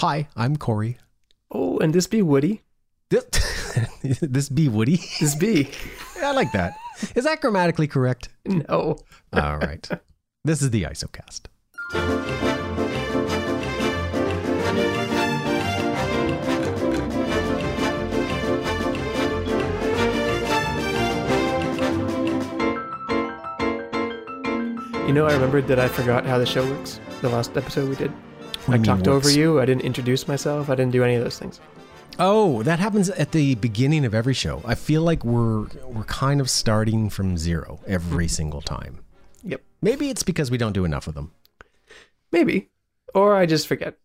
Hi, I'm Corey. Oh, and this be Woody. This, this be Woody. This be. I like that. Is that grammatically correct? No. All right. This is the ISOcast. You know, I remembered that I forgot how the show works. The last episode we did. Do I talked over you. I didn't introduce myself. I didn't do any of those things. Oh, that happens at the beginning of every show. I feel like we're we're kind of starting from zero every single time. Yep. Maybe it's because we don't do enough of them. Maybe. Or I just forget.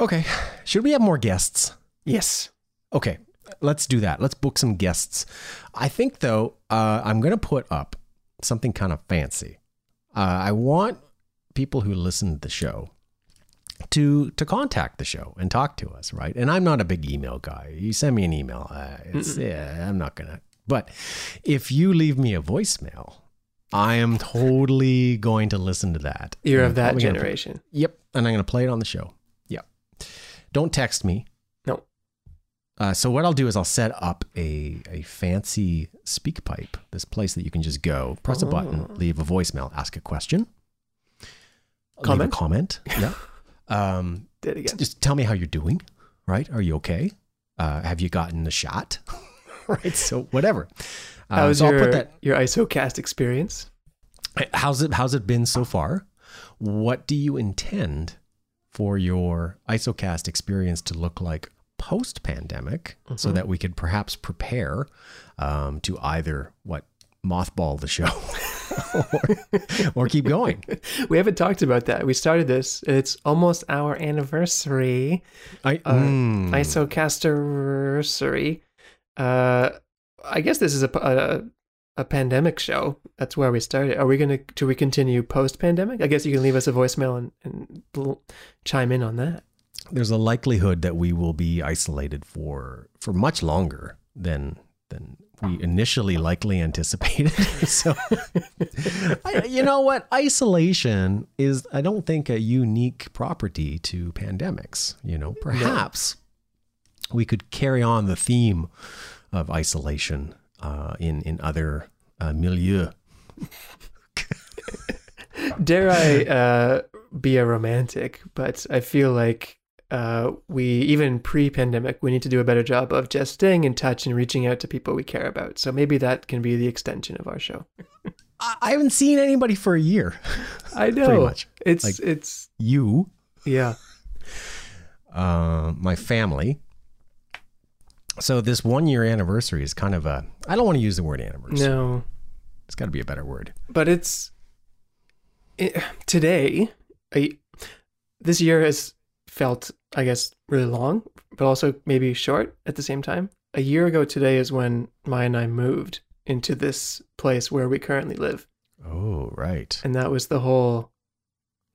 Okay. Should we have more guests? Yes. Okay, let's do that. Let's book some guests. I think though, uh, I'm going to put up something kind of fancy. Uh, I want people who listen to the show to to contact the show and talk to us, right? And I'm not a big email guy. You send me an email, uh, it's, yeah, I'm not gonna. But if you leave me a voicemail, I am totally going to listen to that. You're of that generation. Yep, and I'm going to play it on the show. Yep. Don't text me. No. Uh, so what I'll do is I'll set up a, a fancy SpeakPipe, this place that you can just go, press a button, leave a voicemail, ask a question, Comment? leave a comment. Yeah. Um, Did it again. just tell me how you're doing. Right? Are you okay? Uh, have you gotten the shot? right. So whatever. Uh, How's so I'll your, put that. your ISOcast experience? How's it? How's it been so far? What do you intend for your ISOcast experience to look like post pandemic, so that we could perhaps prepare um, to either what mothball the show or, or keep going? We haven't talked about that. We started this. It's almost our anniversary. I, Uh, mm. Uh, I guess this is a, a a pandemic show. That's where we started. Are we gonna? Do we continue post pandemic? I guess you can leave us a voicemail and, and chime in on that. there's a likelihood that we will be isolated for for much longer than than we initially likely anticipated. so, I, you know what? Isolation is, I don't think, a unique property to pandemics. You know, perhaps we could carry on the theme of isolation uh, in in other uh, milieu. Dare I uh, be a romantic? But I feel like uh, we even pre-pandemic we need to do a better job of just staying in touch and reaching out to people we care about. So maybe that can be the extension of our show. I, haven't seen anybody for a year. I know Pretty much. it's Like- it's You, yeah. uh, my family. So this one year anniversary is kind of a. I don't want to use the word anniversary. No, It's got to be a better word. but it's it, today. I, this year has felt, I guess, really long, but also maybe short at the same time. A year ago today is when Maya and I moved into this place where we currently live, Oh, right. and that was the whole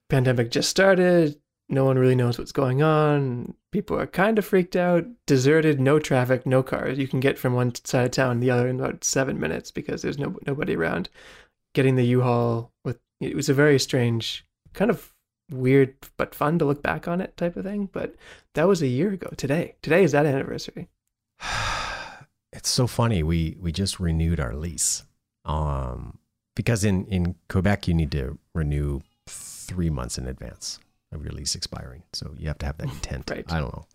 pandemic just started. No one really knows what's going on. People are kind of freaked out. Deserted, no traffic, no cars. You can get from one side of town to the other in about seven minutes because there's no nobody around. Getting the U-Haul with it was a very strange, kind of weird but fun to look back on it type of thing. But that was a year ago today. Today is that anniversary. It's so funny. We we just renewed our lease. Um, because in in Quebec you need to renew three months in advance of your lease expiring. So you have to have that intent. Right. I don't know.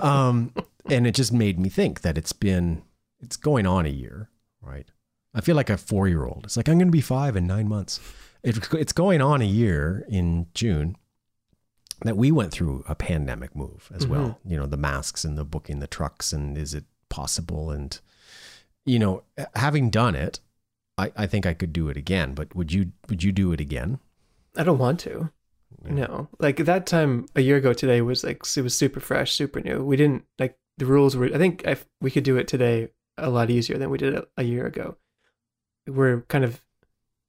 um, and it just made me think that it's been it's going on a year, right? I feel like a four year old. It's like I'm going to be five in nine months. It, it's going on a year in June that we went through a pandemic move as well. Mm-hmm. You know, the masks and the booking the trucks and is it possible? And you know, having done it, I, I think I could do it again. But would you would you do it again? I don't want to. No, like that time a year ago today was like it was super fresh, super new. We didn't like the rules were. I think if we could do it today a lot easier than we did it a year ago. We're kind of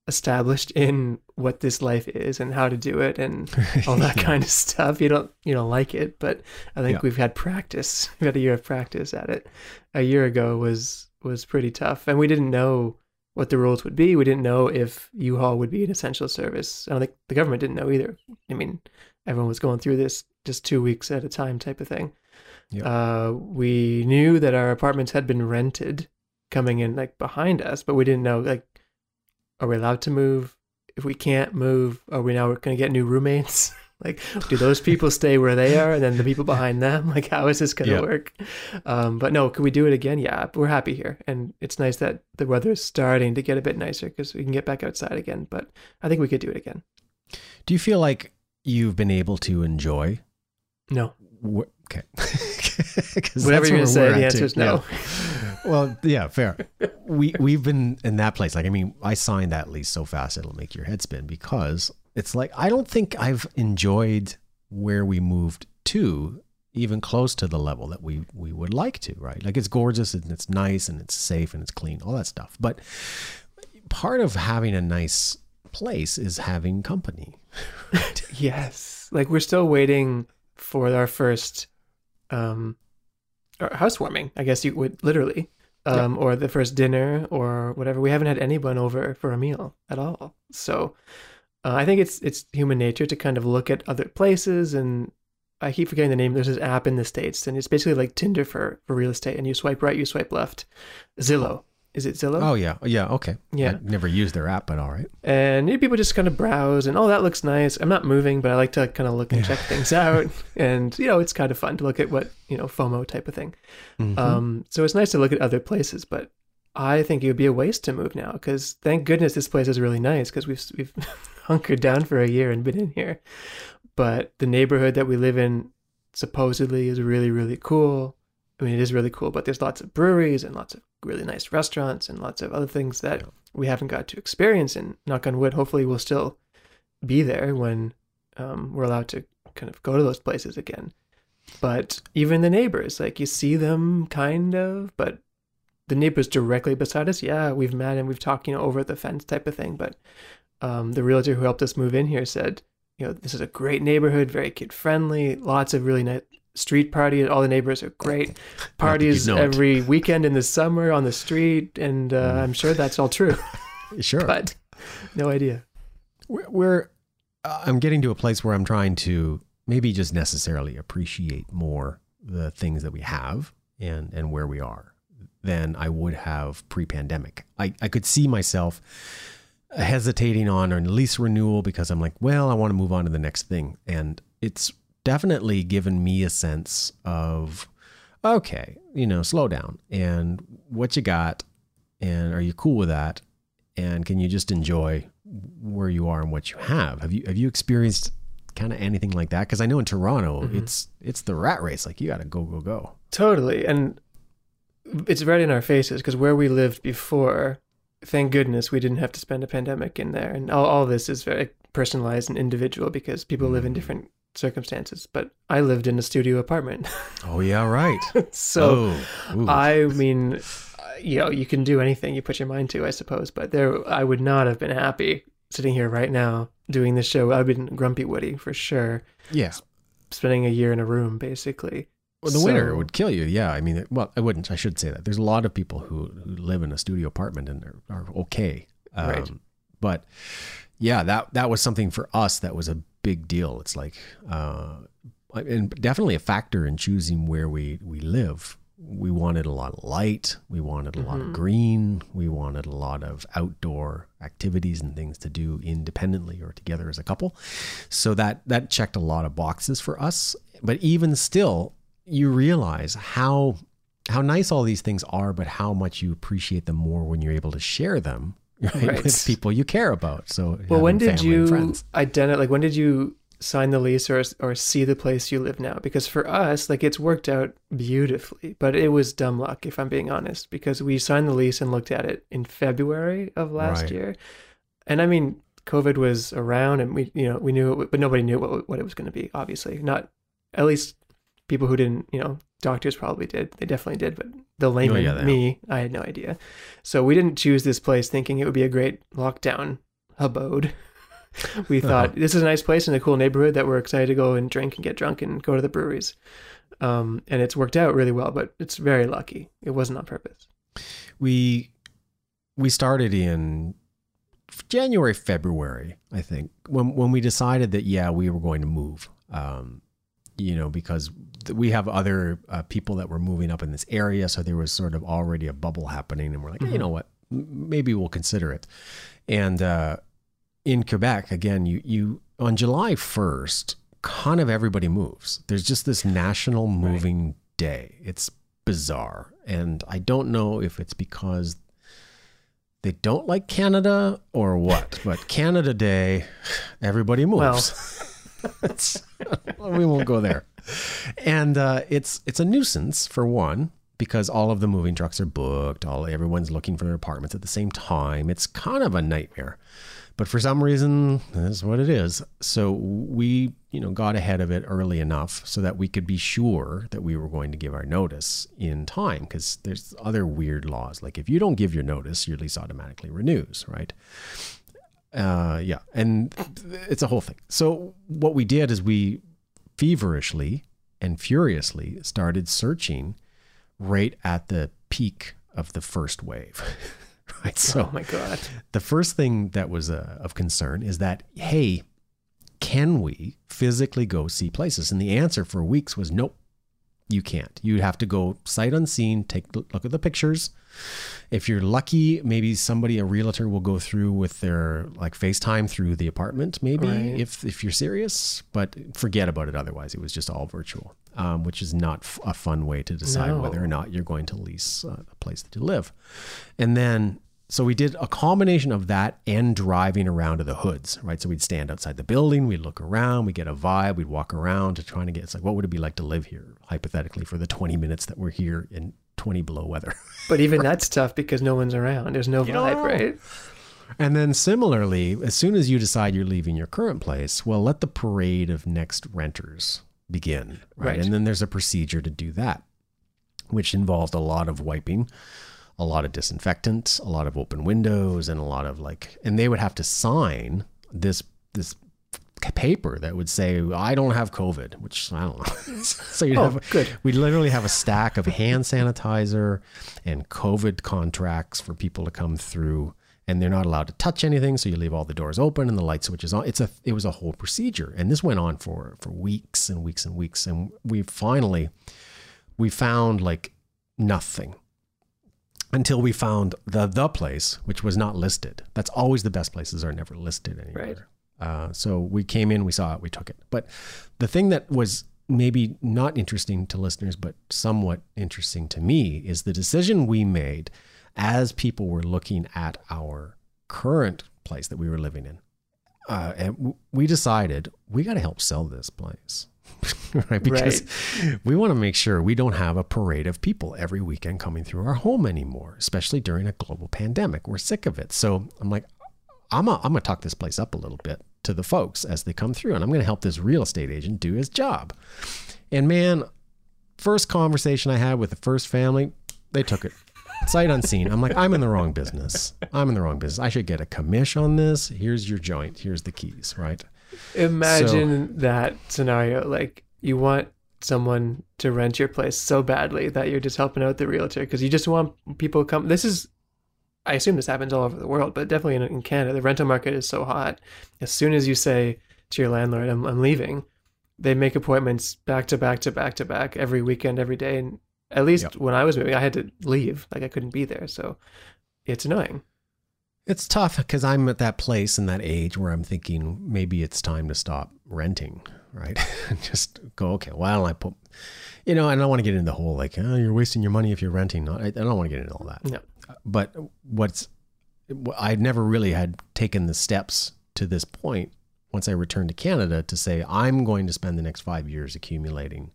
established in what this life is and how to do it and all that Yeah. kind of stuff. You don't you don't like it, but I think Yeah. we've had practice. We've had a year of practice at it. A year ago was was pretty tough, and we didn't know what the rules would be. We didn't know if U-Haul would be an essential service. I don't think the government didn't know either. I mean, everyone was going through this just two weeks at a time type of thing. Yep. Uh, we knew that our apartments had been rented coming in like behind us, but we didn't know like, are we allowed to move? If we can't move, are we now going to get new roommates? like, do those people stay where they are, and then the people behind them? Like, how is this going to work? Um, but no, could we do it again? Yeah, we're happy here, and it's nice that the weather is starting to get a bit nicer because we can get back outside again. But I think we could do it again. Do you feel like you've been able to enjoy? No, wh- Okay. whatever you're gonna say, the answer is no. Yeah. Well, yeah, fair. We we've been in that place. Like, I mean, I signed that lease so fast it'll make your head spin because it's like I don't think I've enjoyed where we moved to even close to the level that we we would like to. Right? Like, it's gorgeous and it's nice and it's safe and it's clean, all that stuff. But part of having a nice place is having company. Yes. Like we're still waiting for our first um housewarming, I guess you would literally. Um or the first dinner or whatever. We haven't had anyone over for a meal at all. So uh, I think it's it's human nature to kind of look at other places and I keep forgetting the name. There's this app in the States and it's basically like Tinder for, for real estate and you swipe right, you swipe left. Zillow. Is it Zillow? Oh yeah, yeah, okay. Yeah. I never used their app, but all right. And you know, people just kind of browse and oh that looks nice. I'm not moving, but I like to kind of look and Yeah. check things out. And you know, it's kind of fun to look at what, you know, FOMO type of thing. Mhm. Um so it's nice to look at other places, but I think it would be a waste to move now because thank goodness this place is really nice because we've we've hunkered down for a year and been in here. But the neighborhood that we live in supposedly is really really cool. I mean, it is really cool, but there's lots of breweries and lots of really nice restaurants and lots of other things that we haven't got to experience. And knock on wood, hopefully we'll still be there when um, we're allowed to kind of go to those places again. But even the neighbors, like you see them kind of, but the neighbors directly beside us, yeah, we've met and we've talked, you know, over the fence type of thing. But um, the realtor who helped us move in here said, you know, this is a great neighborhood, very kid friendly, lots of really nice street parties. All the neighbors are great. Parties know it. every weekend in the summer on the street, and uh, Mm. I'm sure that's all true, Sure. but no idea. we're, we're uh, i'm getting to a place where i'm trying to maybe just necessarily appreciate more the things that we have and and where we are than i would have pre-pandemic i, I could see myself hesitating on a lease renewal because i'm like well i want to move on to the next thing and it's definitely given me a sense of okay you know slow down and what you got and are you cool with that and can you just enjoy where you are and what you have. Have you have you experienced kind of anything like that? Because I know in Toronto, Mhm. it's it's the rat race. Like you got to go go go. Totally. And it's right in our faces because where we lived before, thank goodness we didn't have to spend a pandemic in there. And all, all this is very personalized and individual because people live in different circumstances. But I lived in a studio apartment. Oh yeah, right. so oh. I mean, you know, you can do anything you put your mind to, I suppose. But there, I would not have been happy sitting here right now doing this show. I've been grumpy Woody for sure, yeah. spending a year in a room basically. Well, the winter would kill you. Yeah, I mean, well, I wouldn't. I should say that. There's a lot of people who, who live in a studio apartment and are, are okay. Um, Right. But yeah, that that was something for us that was a big deal. It's like, uh, and definitely a factor in choosing where we we live. We wanted a lot of light. We wanted a lot of Mhm. green. We wanted a lot of outdoor activities and things to do independently or together as a couple. So that that checked a lot of boxes for us. But even still, you realize how how nice all these things are, but how much you appreciate them more when you're able to share them right, Right. with people you care about. So Well, when did you identify? Like, when did you sign the lease or or see the place you live now? Because for us, like, it's worked out beautifully, but it was dumb luck, if I'm being honest, because we signed the lease and looked at it in February of last Right. year, and I mean, COVID was around, and we, you know, we knew it, but nobody knew what what it was going to be. Obviously, not at least people who didn't, you know, doctors probably did. They definitely did, but the layman, Oh, yeah, me, I had no idea. So we didn't choose this place thinking it would be a great lockdown abode. we Uh-huh. thought this is a nice place in a cool neighborhood that we're excited to go and drink and get drunk and go to the breweries. Um, and it's worked out really well, but it's very lucky. It wasn't on purpose. we we started in January, February, I think, when when we decided that yeah, we were going to move. Um, you know, because we have other uh, people that were moving up in this area. So there was sort of already a bubble happening. And we're like, hey, you know what? Maybe we'll consider it. And uh, in Quebec, again, you, you on July 1st, kind of everybody moves. There's just this national moving day. It's bizarre. And I don't know if it's because they don't like Canada or what, but Canada Day, everybody moves. It's- we won't go there. And uh, it's it's a nuisance for one because all of the moving trucks are booked. All everyone's looking for their apartments at the same time. It's kind of a nightmare. But for some reason, that's what it is. So we, you know, got ahead of it early enough so that we could be sure that we were going to give our notice in time. Because there's other weird laws, like if you don't give your notice, your lease automatically renews, right? Uh, yeah, and it's a whole thing. So what we did is we feverishly and furiously started searching right at the peak of the first wave. right. So oh my god. the first thing that was uh, of concern is that, hey, can we physically go see places? And the answer for weeks was nope, you can't. You'd have to go sight unseen, take a look at the pictures. If you're lucky, maybe somebody, a realtor, will go through with their like FaceTime through the apartment, maybe Right. if if you're serious. But forget about it. Otherwise, it was just all virtual, um, which is not f- a fun way to decide No. whether or not you're going to lease uh, a place that you live. And then, so we did a combination of that and driving around to the hoods, right? So we'd stand outside the building, we'd look around, we'd get a vibe, we'd walk around to trying to get, it's like, what would it be like to live here, hypothetically, for the 20 minutes that we're here in 20 below weather? But even that's tough because no one's around. There's no don't vibe, know. right? And then similarly, as soon as you decide you're leaving your current place, well, let the parade of next renters begin. Right. Right. And then there's a procedure to do that, which involved a lot of wiping, a lot of disinfectant, a lot of open windows, and a lot of like, and they would have to sign this, this paper that would say, I don't have COVID, which I don't know. so you'd Oh, have, good. we literally have a stack of hand sanitizer and COVID contracts for people to come through, and they're not allowed to touch anything. So you leave all the doors open and the light switches on. It's a it was a whole procedure, and this went on for for weeks and weeks and weeks, and we finally we found like nothing until we found the the place which was not listed. That's always the best places are never listed anywhere. Right. Uh, so we came in, we saw it, we took it. But the thing that was maybe not interesting to listeners, but somewhat interesting to me, is the decision we made as people were looking at our current place that we were living in. Uh, and we decided we got to help sell this place. right? Because we want to make sure we don't have a parade of people every weekend coming through our home anymore, especially during a global pandemic. We're sick of it. So I'm like, I'm a, I'm gonna talk this place up a little bit to the folks as they come through, and I'm gonna help this real estate agent do his job. And man, first conversation I had with the first family, they took it sight unseen. I'm like, I'm in the wrong business. I'm in the wrong business. I should get a commish on this. Here's your joint. Here's the keys. Right. Imagine that scenario. Like you want someone to rent your place so badly that you're just helping out the realtor because you just want people to come. This is, I assume this happens all over the world, but definitely in, in Canada, the rental market is so hot. As soon as you say to your landlord, I'm, I'm leaving, they make appointments back to back to back to back every weekend, every day. And at least Yep. when I was moving, I had to leave. Like I couldn't be there. So it's annoying. It's tough because I'm at that place in that age where I'm thinking maybe it's time to stop renting, right? Just go, okay, why don't I put, you know, and I don't want to get into the whole like, oh, you're wasting your money if you're renting. I, I don't want to get into all that. No. But what's, I never really had taken the steps to this point once I returned to Canada to say, I'm going to spend the next five years accumulating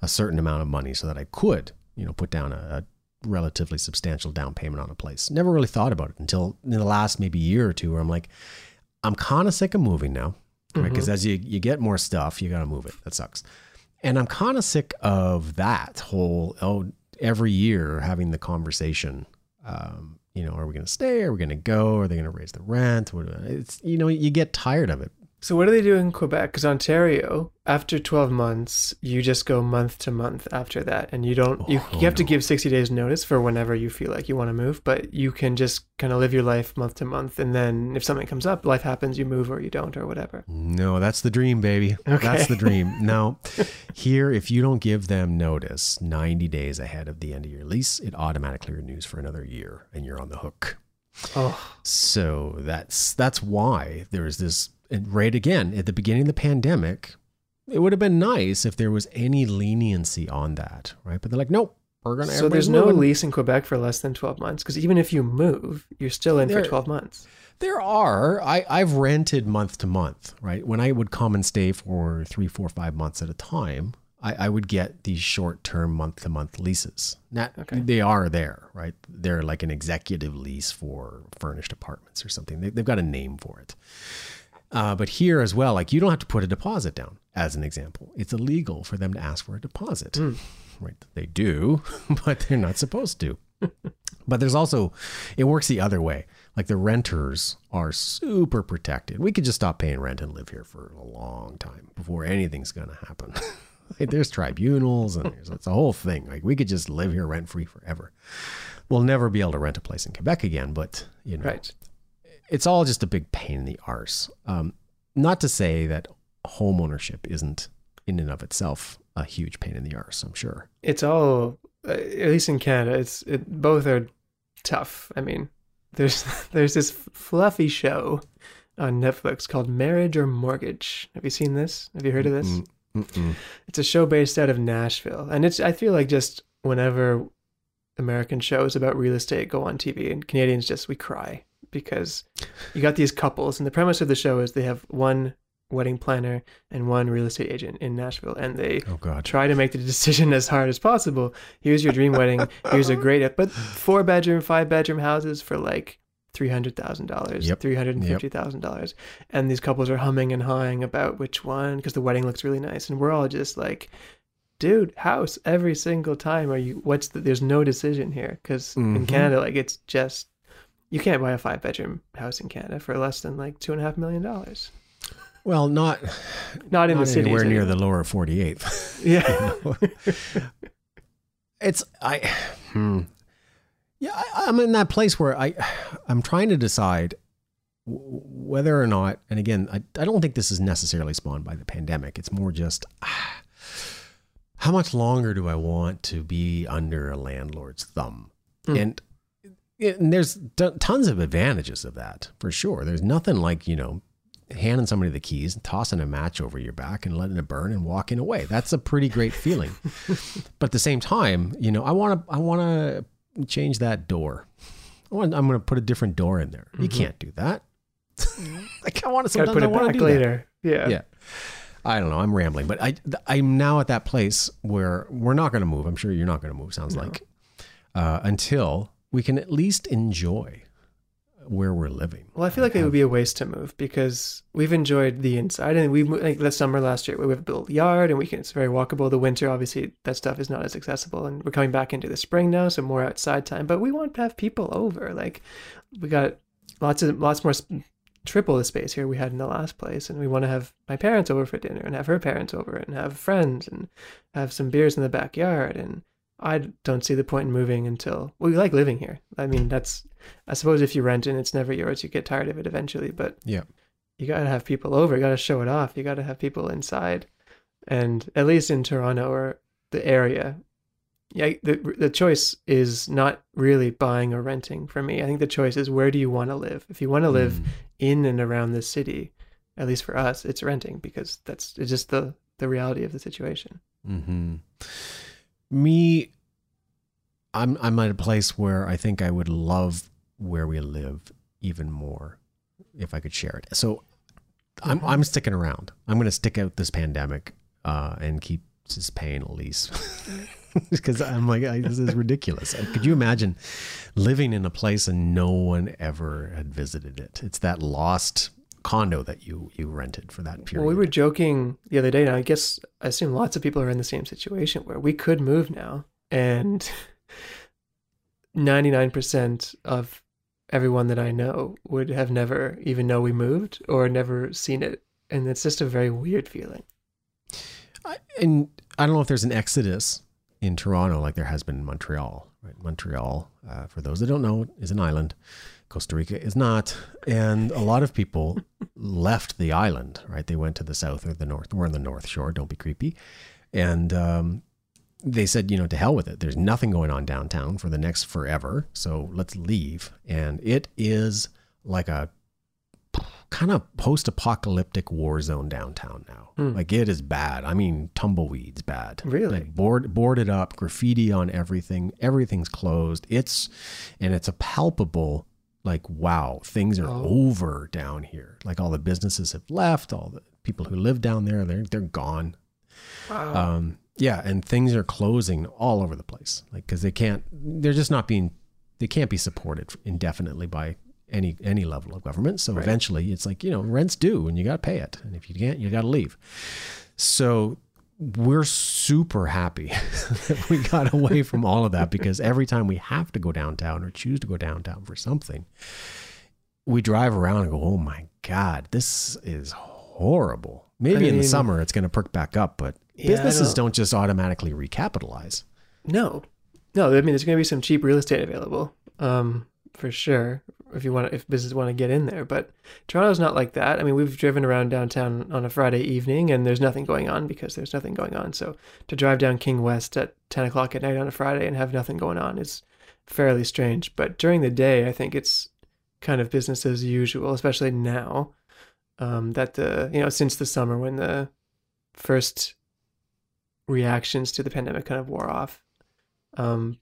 a certain amount of money so that I could, you know, put down a, a relatively substantial down payment on a place. Never really thought about it until in the last maybe year or two where I'm like, I'm kind of sick of moving now. Right. Mm-hmm. Because as you, you get more stuff, you got to move it. That sucks. And I'm kind of sick of that whole, oh, every year having the conversation. Um, you know, are we going to stay? Are we going to go? Are they going to raise the rent? It's, you know, you get tired of it. So what do they do in Quebec? Because Ontario, after 12 months, you just go month to month after that, and you don't. You, Oh, you have to give 60 days notice for whenever you feel like you want to move, but you can just kind of live your life month to month, and then if something comes up, life happens, you move or you don't or whatever. No, that's the dream, baby. Okay. That's the dream. Now, here, if you don't give them notice 90 days ahead of the end of your lease, it automatically renews for another year and you're on the hook. Oh, So that's that's why there's this and right again at the beginning of the pandemic. It would have been nice if there was any leniency on that, right? But they're like, nope, we're gonna. so there's no moving. lease in Quebec for less than 12 months, because even if you move, you're still in There- for 12 months. There are. I, I've rented month to month, right? When I would come and stay for three, four, five months at a time, I, I would get these short term month to month leases. Not, Okay. They are there, right? They're like an executive lease for furnished apartments or something. They, they've got a name for it. Uh, but here as well, like you don't have to put a deposit down, as an example. It's illegal for them to ask for a deposit. Right? They do, but they're not supposed to. But there's also, it works the other way. Like the renters are super protected. We could just stop paying rent and live here for a long time before anything's going to happen. like there's tribunals and there's, it's a whole thing. Like we could just live here rent free forever. We'll never be able to rent a place in Quebec again, but you know, Right. It's all just a big pain in the arse. Um, not to say that home ownership isn't in and of itself a huge pain in the arse. I'm sure. It's all, uh, at least in Canada, it's it, both are tough. I mean, there's there's this fluffy show on Netflix called Marriage or Mortgage. Have you seen this? Have you heard of this? Mm, mm-mm. It's a show based out of Nashville, and it's I feel like just whenever American shows about real estate go on TV, and Canadians just we cry because you got these couples, and the premise of the show is they have one wedding planner and one real estate agent in Nashville, and they Oh try to make the decision as hard as possible. Here's your dream wedding. Here's a great, but four bedroom, five bedroom houses for like three hundred thousand dollars, Yep. three hundred and fifty thousand dollars, and these couples are humming and hawing about which one because the wedding looks really nice, and we're all just like, dude, house every single time. Are you? What's the? There's no decision here because in Mhm. Canada, like it's just. You can't buy a five bedroom house in Canada for less than like two and a half million dollars. Well, not Not in not the cities. anywhere near the lower 48th. Yeah. it's I hmm. Yeah, I, I'm in that place where I I'm trying to decide whether or not and again, I I don't think this is necessarily spawned by the pandemic. It's more just ah, how much longer do I want to be under a landlord's thumb? Hmm. And and there's tons of advantages of that for sure. There's nothing like, you know, handing somebody the keys and tossing a match over your back and letting it burn and walking away. That's a pretty great feeling. but at the same time, you know, I want to I want to change that door. I want, I'm going to put a different door in there. You Mhm. can't do that. like I want to sometimes put I it want to do that. later. Yeah. Yeah. I don't know. I'm rambling, but I I'm now at that place where we're not going to move. I'm sure you're not going to move. Sounds No. like uh, until we can at least enjoy where we're living. Well, I feel like it would be a waste to move because we've enjoyed the inside, and we like the summer last year. We have built a yard, and we can. It's very walkable. The winter, obviously, that stuff is not as accessible, and we're coming back into the spring now, so more outside time. But we want to have people over. Like we got lots of lots more, s- triple the space here we had in the last place, and we want to have my parents over for dinner, and have her parents over, and have friends, and have some beers in the backyard, and. I don't see the point in moving until well, we like living here. I mean, that's I suppose if you rent and it's never yours, you get tired of it eventually. But Yeah. you gotta have people over. You gotta show it off. You gotta have people inside. And at least in Toronto or the area, yeah, the the choice is not really buying or renting for me. I think the choice is where do you want to live. If you want to live Mm. in and around the city, at least for us, it's renting because that's it's just the the reality of the situation. hmm Me, I'm I'm at a place where I think I would love where we live even more if I could share it. So I'm. I'm sticking around. I'm going to stick out this pandemic uh, and keep just paying a lease because I'm like I, this is ridiculous. Could you imagine living in a place and no one ever had visited it? It's that lost condo that you you rented for that period. Well, we were joking the other day, and I guess I assume lots of people are in the same situation where we could move now, and 99% of everyone that I know would have never even know we moved or never seen it and it's just a very weird feeling. I, and I don't know if there's an exodus in Toronto like there has been in Montreal. Right, Montreal, uh, for those that don't know, is an island. Costa Rica is not, and a lot of people left the island. Right, they went to the south or the north. We're on the north shore. Don't be creepy. And um, they said, you know, to hell with it. There's nothing going on downtown for the next forever. So let's leave. And it is like a kind of post-apocalyptic war zone downtown now. Hmm. Like it is bad. I mean, tumbleweeds bad. Really? Like board boarded up, graffiti on everything. Everything's closed. It's and it's a palpable like wow, things are Oh. over down here. Like all the businesses have left. All the people who live down there, they're they're gone. Wow. Um, yeah, and things are closing all over the place, like because they can't, they're just not being, they can't be supported indefinitely by any any level of government. So Right. eventually, it's like you know, rent's due, and you got to pay it, and if you can't, you got to leave. So we're super happy that we got away from all of that because every time we have to go downtown or choose to go downtown for something, we drive around and go, "Oh my god, this is horrible." Maybe I in the summer it's going to perk back up, but Yeah, businesses don't- don't just automatically recapitalize. No, no. I mean, there's going to be some cheap real estate available, um, for sure. If you want, if businesses want to get in there, but Toronto's not like that. I mean, we've driven around downtown on a Friday evening, and there's nothing going on because there's nothing going on. So to drive down King West at ten o'clock at night on a Friday and have nothing going on is fairly strange. But during the day, I think it's kind of business as usual, especially now. Um, that the you know since the summer when the first reactions to the pandemic kind of wore off. Um,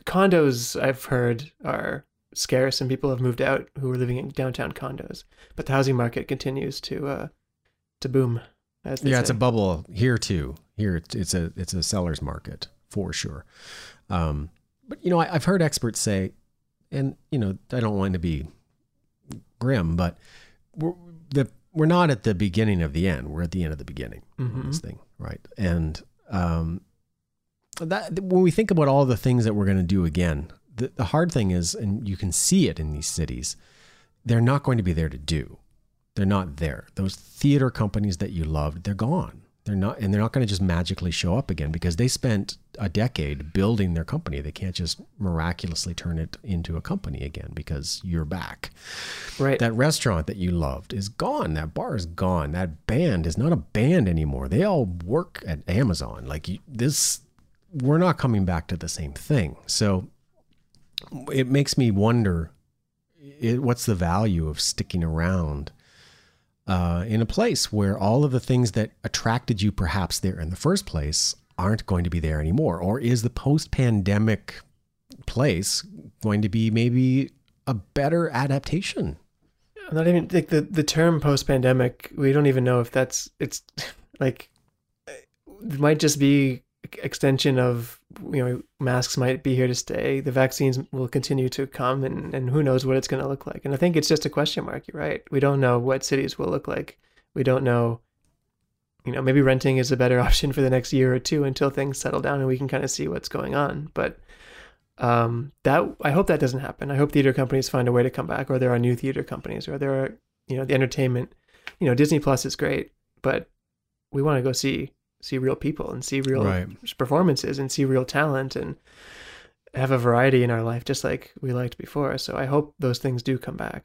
condos I've heard are scarce and people have moved out who are living in downtown condos, but the housing market continues to uh, to boom. Yeah, it's a bubble here too. Here it's, it's a it's a seller's market for sure. Um, but you know, I, I've heard experts say, and you know, I don't want to be grim, but we're the we're not at the beginning of the end. We're at the end of the beginning of Mhm. this thing, right? And um, that when we think about all the things that we're going to do again, the, the hard thing is, and you can see it in these cities, they're not going to be there to do. They're not there. Those theater companies that you loved, they're gone. They're not, and they're not going to just magically show up again because they spent a decade building their company. They can't just miraculously turn it into a company again because you're back. right. That restaurant that you loved is gone. That bar is gone. That band is not a band anymore. They all work at Amazon. Like you, this, we're not coming back to the same thing. So it makes me wonder it, what's the value of sticking around uh, in a place where all of the things that attracted you perhaps there in the first place aren't going to be there anymore? Or is the post pandemic place going to be maybe a better adaptation? I'm not even like the the term post pandemic. We don't even know if that's it's like it might just be extension of you know masks might be here to stay. The vaccines will continue to come, and and who knows what it's going to look like. And I think it's just a question mark. You're right. We don't know what cities will look like. We don't know. You know, maybe renting is a better option for the next year or two until things settle down and we can kind of see what's going on. But um, that I hope that doesn't happen. I hope theater companies find a way to come back, or there are new theater companies, or there are you know the entertainment. You know, Disney Plus is great, but we want to go see see real people and see real Right. performances and see real talent and have a variety in our life, just like we liked before. So I hope those things do come back.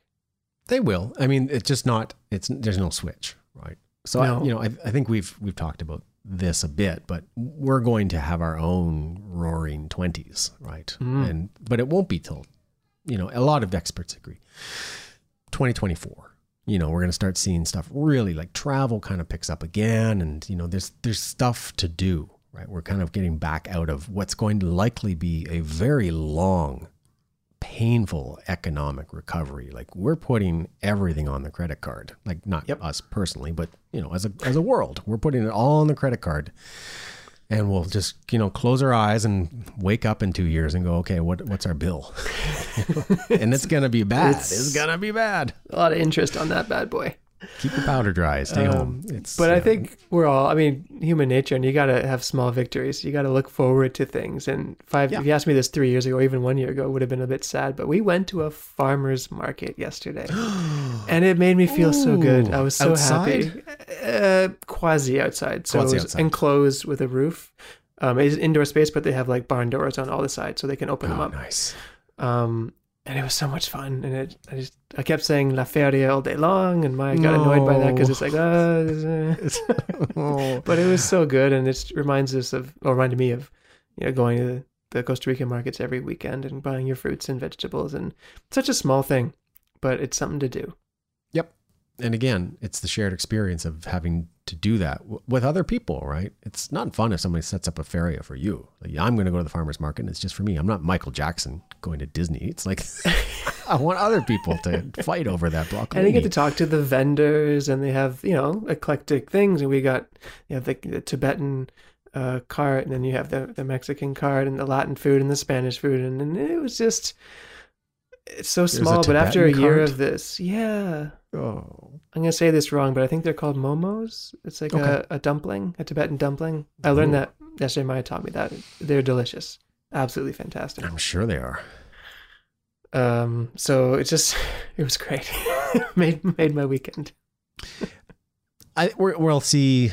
They will. I mean, it's just not. It's there's no switch, right? So No. I, you know, I, I think we've we've talked about this a bit, but we're going to have our own roaring twenties, right? Mm. And but it won't be till, you know, a lot of experts agree. 2024. You know, we're going to start seeing stuff really like travel kind of picks up again, and you know, there's there's stuff to do, right? We're kind of getting back out of what's going to likely be a very long painful economic recovery. Like we're putting everything on the credit card. Like not Yep. us personally, but you know, as a as a world, we're putting it all on the credit card. And we'll just, you know, close our eyes and wake up in two years and go, okay, what what's our bill? and it's gonna be bad. It's, It's- gonna be bad. A lot of interest on that bad boy. Keep your powder dry. Stay Um, home. It's But I think we're all, I mean, human nature, and you got to have small victories. You got to look forward to things. And five, Yeah. if you asked me this three years ago, or even one year ago, it would have been a bit sad. But we went to a farmer's market yesterday, and it made me feel so good. I was so outside? happy. Uh, quasi outside. So Quasi outside. enclosed with a roof. Um, it's indoor space, but they have like barn doors on all the sides so they can open them Oh, up. nice. Um, and it was so much fun. And it, I just, I kept saying La Feria all day long, and Maya got annoyed by that because it's like, Oh. but it was so good, and it reminds us of, or reminded me of, you know, going to the Costa Rican markets every weekend and buying your fruits and vegetables, and such a small thing, but it's something to do. And again, it's the shared experience of having to do that w- with other people, right? It's not fun if somebody sets up a feria for you. Like, I'm going to go to the farmer's market and it's just for me. I'm not Michael Jackson going to Disney. It's like, I want other people to fight over that block. And you get to talk to the vendors, and they have you know eclectic things. And we got you have the, the Tibetan uh, cart, and then you have the the Mexican cart, and the Latin food, and the Spanish food, and, and it was just it's so small. But after a year cart? of this, yeah, oh, I'm gonna say this wrong, but I think they're called momos. It's like Okay. a, a dumpling, a Tibetan dumpling. I learned Ooh. that yesterday. Maya taught me that they're delicious, absolutely fantastic. I'm sure they are. Um, so it just it was great. made made my weekend. I we're, we'll see.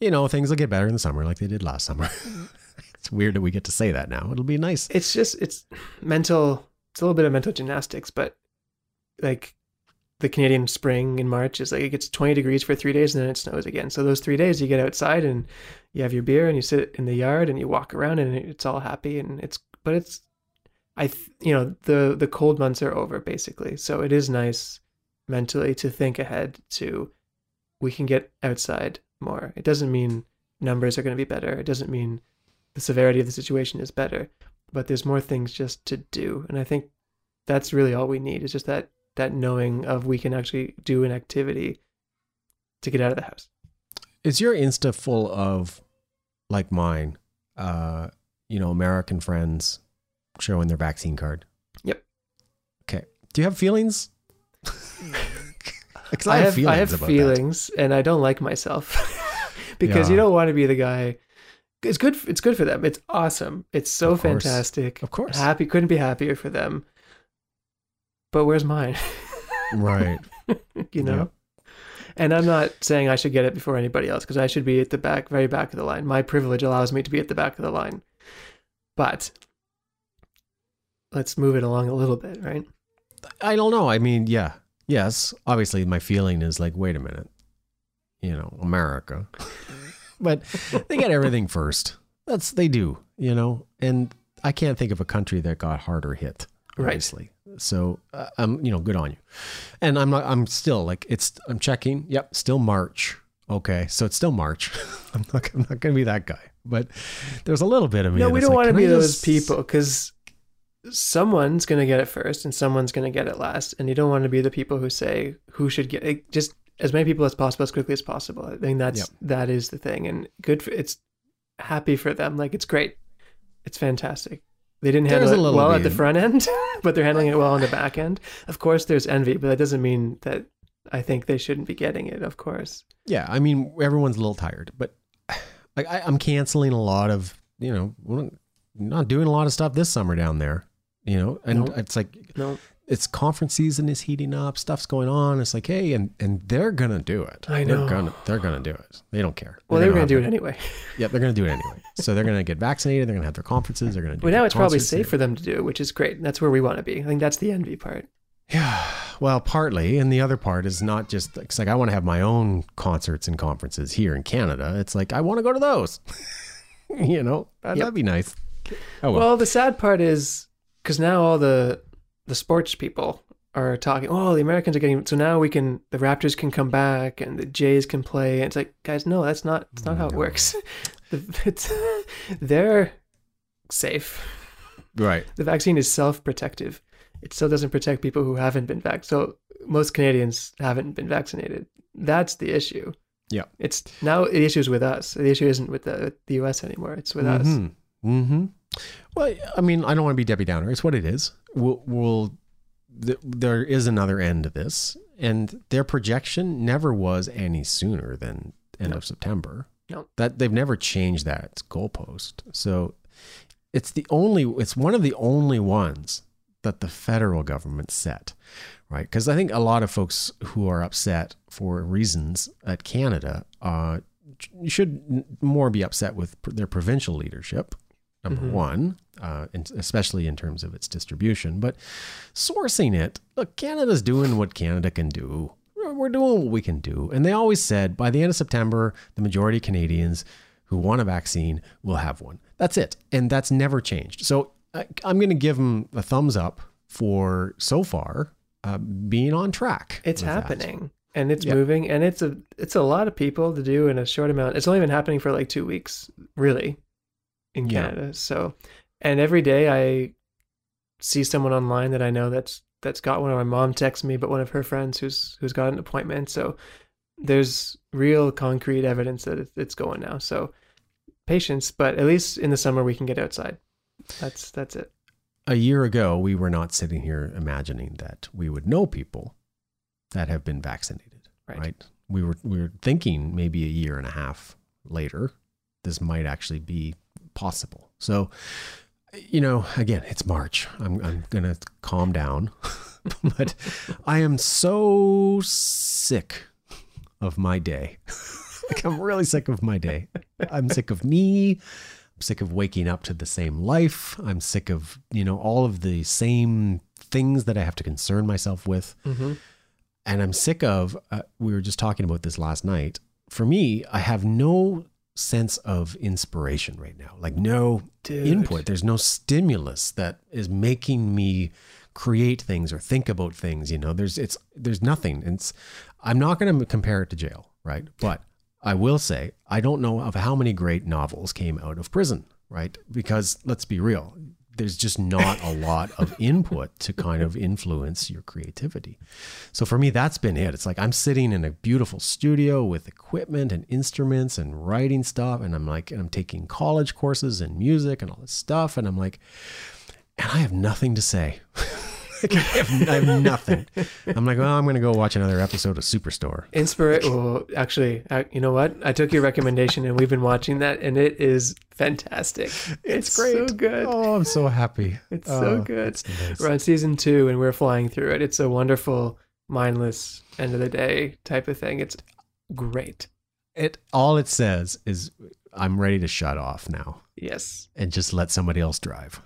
You know, things will get better in the summer, like they did last summer. it's weird that we get to say that now. It'll be nice. it's just it's mental it's a little bit of mental gymnastics but like the canadian spring in march is like it gets 20 degrees for three days and then it snows again. So those three days you get outside and you have your beer and you sit in the yard and you walk around and it's all happy and it's but it's i you know the the cold months are over basically. So it is nice mentally to think ahead to we can get outside more. It doesn't mean numbers are going to be better. It doesn't mean the severity of the situation is better but there's more things just to do and i think that's really all we need is just that that knowing of we can actually do an activity to get out of the house Is your Insta full of like mine? Uh, you know, American friends showing their vaccine card. Yep. Okay. Do you have feelings? 'Cause i have feelings i have about that. feelings and i don't like myself because you don't want to be the guy it's good it's good for them it's awesome it's so Of fantastic Of course. happy couldn't be happier for them but where's mine Right. you know and i'm not saying i should get it before anybody else because i should be at the back very back of the line my privilege allows me to be at the back of the line but let's move it along a little bit right I don't know. I mean, yeah. Yes. Obviously, my feeling is like, wait a minute. You know, America. But they get everything first. That's, they do, you know, and I can't think of a country that got harder hit. Right. Obviously. So, uh, I'm, you know, good on you. And I'm not, I'm still like, it's, I'm checking. Yep. Still March. Okay. So it's still March. I'm not, I'm not going to be that guy, but there's a little bit of me. no we don't like, want to be I those just- people because someone's going to get it first and someone's going to get it last and you don't want to be the people who say who should get it just as many people as possible as quickly as possible. I think that's Yep. that is the thing and good for it's happy for them. Like it's great. It's fantastic. They didn't There's handle it well at the front end but they're handling it well on the back end. Of course there's envy but that doesn't mean that i think they shouldn't be getting it of course. Yeah, I mean everyone's a little tired, but like I, I'm canceling a lot of you know not doing a lot of stuff this summer down there. You know, and No. it's like no it's conference season is heating up, stuff's going on. It's like hey, and and they're gonna do it. I They're know. gonna they're gonna do it. They don't care. well they were going to do it anyway Yeah, they're gonna do it anyway. so they're gonna get vaccinated. They're gonna have their conferences. They're gonna do. It. Well now it's probably safe for them to do which is great that's where we want to be i think that's the envy part Yeah, well, partly, and the other part is not just it's like I want to have my own concerts and conferences here in Canada. It's like I want to go to those. you know, that'd, Yep. that'd be nice. Oh well, Well, the sad part is because now all the the sports people are talking. Oh, the Americans are getting so now we can the Raptors can come back and the Jays can play. And it's like, guys, no, that's not that's not how it works. It's they're safe. right. The vaccine is self protective. It still doesn't protect people who haven't been vaccinated. So most Canadians haven't been vaccinated. That's the issue. Yeah. It's now the issue is with us. The issue isn't with the the US anymore. It's with us. Mm-hmm. Well, I mean, I don't want to be Debbie Downer. It's what it is. We'll, we'll th- there is another end to this, and their projection never was any sooner than end No. of September. No. that they've never changed that goalpost. So it's the only, it's one of the only ones that the federal government set, right? Because I think a lot of folks who are upset for reasons at Canada uh, should more be upset with their provincial leadership. Number Mhm. one, uh, and especially in terms of its distribution, but sourcing it. Look, Canada's doing what Canada can do. We're doing what we can do, and they always said by the end of September, the majority of Canadians who want a vaccine will have one. That's it, and that's never changed. So I, I'm going to give them a thumbs up for so far uh, being on track. It's with that. happening and it's Yeah. moving and it's a it's a lot of people to do in a short amount. It's only been happening for like 2 weeks really in Yeah. Canada. So and every day I see someone online that I know that's that's got one or my mom texts me but one of her friends who's who's got an appointment. So there's real concrete evidence that it's, it's going now. So patience, but at least in the summer we can get outside. That's that's it. a year ago, we were not sitting here imagining that we would know people that have been vaccinated. Right. Right. We were we were thinking maybe a year and a half later, this might actually be possible. So, you know, again, it's March. I'm I'm gonna calm down, but I am so sick of my day. like I'm really sick of my day. I'm sick of me. I'm sick of waking up to the same life. I'm sick of, you know, all of the same things that I have to concern myself with. Mm-hmm. And I'm sick of, uh, we were just talking about this last night. For me, I have no sense of inspiration right now, like no Dude. input. There's no stimulus that is making me create things or think about things. You know, there's, it's, there's nothing. It's, I'm not going to compare it to jail, right? But I will say, I don't know of how many great novels came out of prison, right? Because let's be real, there's just not a lot of input to kind of influence your creativity. So for me, that's been it. It's like I'm sitting in a beautiful studio with equipment and instruments and writing stuff. And I'm like, and I'm taking college courses in music and all this stuff. And I'm like, and I have nothing to say. Like, I, have, I have nothing. I'm like, well, I'm going to go watch another episode of Superstore. Inspira- oh, actually, I, you know what? I took your recommendation and we've been watching that, and it is fantastic. It's, so great. good. Oh, I'm so happy. It's so Oh, good. it's nice. We're on season two, and we're flying through it. It's a wonderful, mindless end of the day type of thing. It's great. It all it says is I'm ready to shut off now Yes, and just let somebody else drive.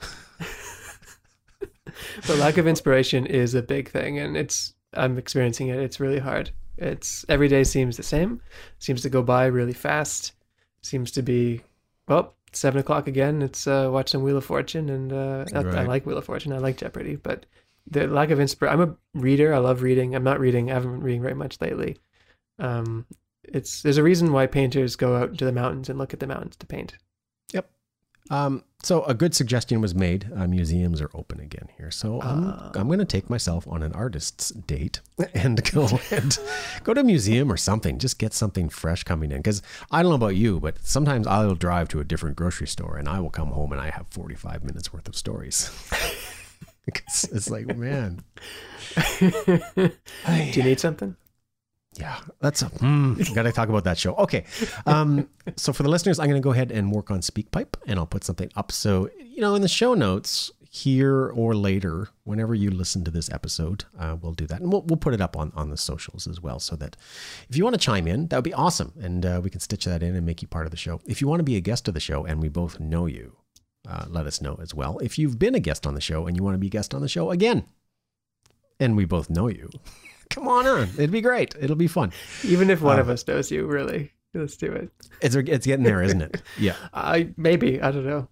But lack of inspiration is a big thing, and it's I'm experiencing it. It's really hard. It's every day seems the same. Seems to go by really fast. Seems to be well seven o'clock again. It's uh, watch some Wheel of Fortune, and uh, not- I Right. like Wheel of Fortune. I like Jeopardy, but the lack of inspiration. I'm a reader. I love reading. I'm not reading. I haven't been reading very much lately. Um, it's there's a reason why painters go out into the mountains and look at the mountains to paint. Um, so a good suggestion was made. Uh, museums are open again here, so I'm Ah. I'm going to take myself on an artist's date and go and go to a museum or something. Just get something fresh coming in because I don't know about you, but sometimes I'll drive to a different grocery store and I will come home and I have 45 minutes worth of stories. it's, it's like man, Do you need something? Yeah, that's a, mm, got to talk about that show. Okay, um, so for the listeners, I'm going to go ahead and work on SpeakPipe, and I'll put something up. So you know, in the show notes here or later, whenever you listen to this episode, uh, we'll do that, and we'll we'll put it up on on the socials as well, so that if you want to chime in, that would be awesome, and uh, we can stitch that in and make you part of the show. If you want to be a guest of the show, and we both know you, uh, let us know as well. If you've been a guest on the show and you want to be a guest on the show again, and we both know you. Come on on. It'd be great. It'll be fun. Even if one Uh, of us knows you, really, let's do it. It's it's getting there, isn't it? Yeah, I maybe I don't know.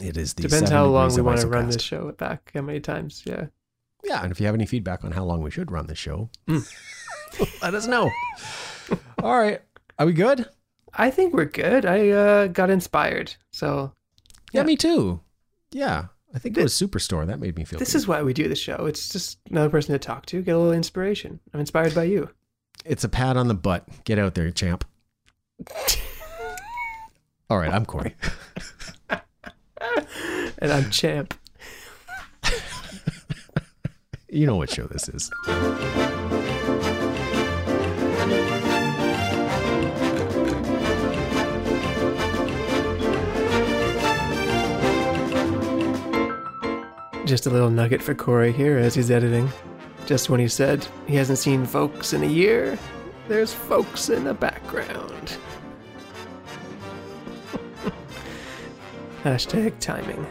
it is. The Depends how long we want to run this show back. How many times? Yeah. Yeah, and if you have any feedback on how long we should run the show, Mm. let us know. All right, are we good? I think we're good. I uh, got inspired. So Yeah, Yeah. me too. Yeah, I think it was Superstore that made me feel. this good. is why we do the show. It's just another person to talk to, get a little inspiration. I'm inspired by you. it's a pat on the butt. Get out there, champ. All right, I'm Corey. and I'm champ. You know what show this is. Just a little nugget for Corey here as he's editing. Just when he said he hasn't seen folks in a year, there's folks in the background. Hashtag timing.